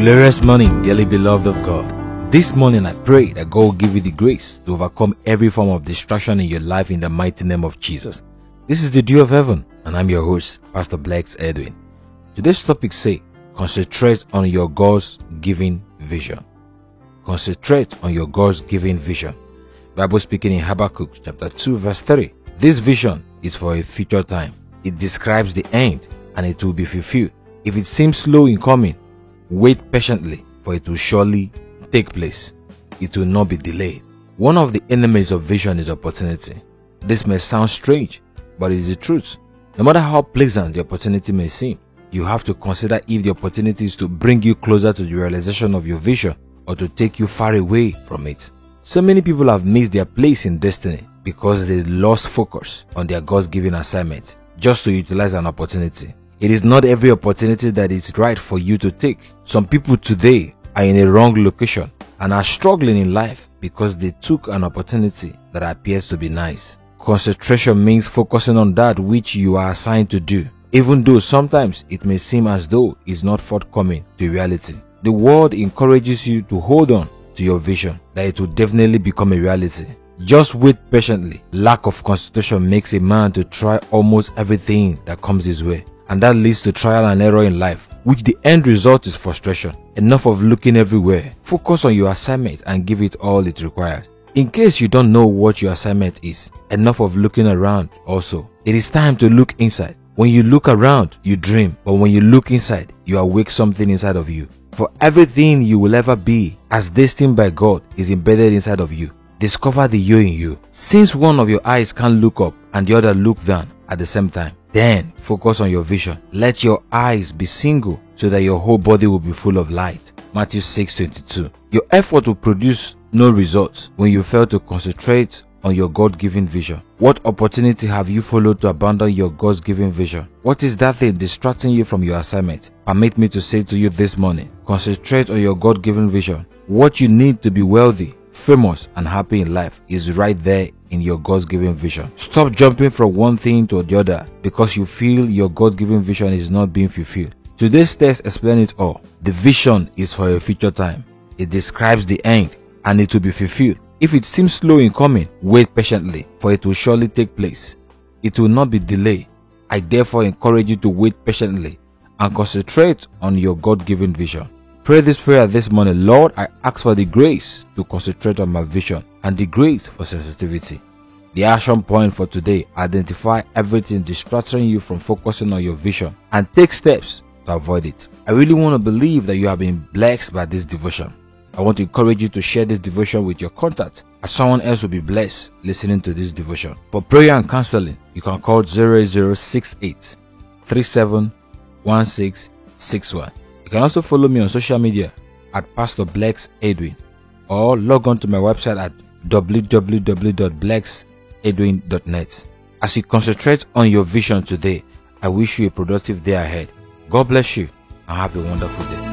Glorious morning, dearly beloved of God. This morning I pray that God will give you the grace to overcome every form of distraction in your life in the mighty name of Jesus. This is the dew of heaven, and I'm your host, Pastor Blacks Edwin. Today's topic say, concentrate on your God's given vision. Concentrate on your God's given vision. Bible speaking in Habakkuk chapter 2 verse 3. This vision is for a future time. It describes the end and it will be fulfilled. If it seems slow in coming, wait patiently for it will surely take place. It will not be delayed. One of the enemies of vision is opportunity. This may sound strange, but it is the truth. No matter how pleasant the opportunity may seem, you have to consider if the opportunity is to bring you closer to the realization of your vision or to take you far away from it. So many people have missed their place in destiny because they lost focus on their God's given assignment just to utilize an opportunity. It is not every opportunity that is right for you to take. Some people today are in a wrong location and are struggling in life because they took an opportunity that appears to be nice. Concentration means focusing on that which you are assigned to do, even though sometimes it may seem as though it's not forthcoming to reality. The world encourages you to hold on to your vision, that it will definitely become a reality. Just wait patiently. Lack of concentration makes a man to try almost everything that comes his way, and that leads to trial and error in life, which the end result is frustration. Enough of looking everywhere. Focus on your assignment and give it all it requires. In case you don't know what your assignment is, enough of looking around also. It is time to look inside. When you look around, you dream, but when you look inside, you awake something inside of you. For everything you will ever be, as destined by God, is embedded inside of you. Discover the you in you. Since one of your eyes can't look up and the other look down at the same time, then focus on your vision. Let your eyes be single so that your whole body will be full of light. Matthew 6:22. Your effort will produce no results when you fail to concentrate on your God-given vision. What opportunity have you followed to abandon your God-given vision? What is that thing distracting you from your assignment? Permit me to say to you this morning, concentrate on your God-given vision. What you need to be wealthy, famous and happy in life is right there in your God's given vision. Stop jumping from one thing to the other because you feel your God given vision is not being fulfilled. Today's text explains it all. The vision is for a future time. It describes the end and it will be fulfilled. If it seems slow in coming, wait patiently, for it will surely take place. It will not be delayed. I therefore encourage you to wait patiently and concentrate on your God given vision. Pray this prayer this morning. Lord, I ask for the grace to concentrate on my vision and the grace for sensitivity. The action point for today identify everything distracting you from focusing on your vision and take steps to avoid it. I really want to believe that you have been blessed by this devotion. I want to encourage you to share this devotion with your contact as someone else will be blessed listening to this devotion. For prayer and counseling, you can call 0068 371661. You can also follow me on social media at Pastor Blacks Edwin or log on to my website at www.blacksedwin.net. As you concentrate on your vision today, I wish you a productive day ahead. God bless you and have a wonderful day.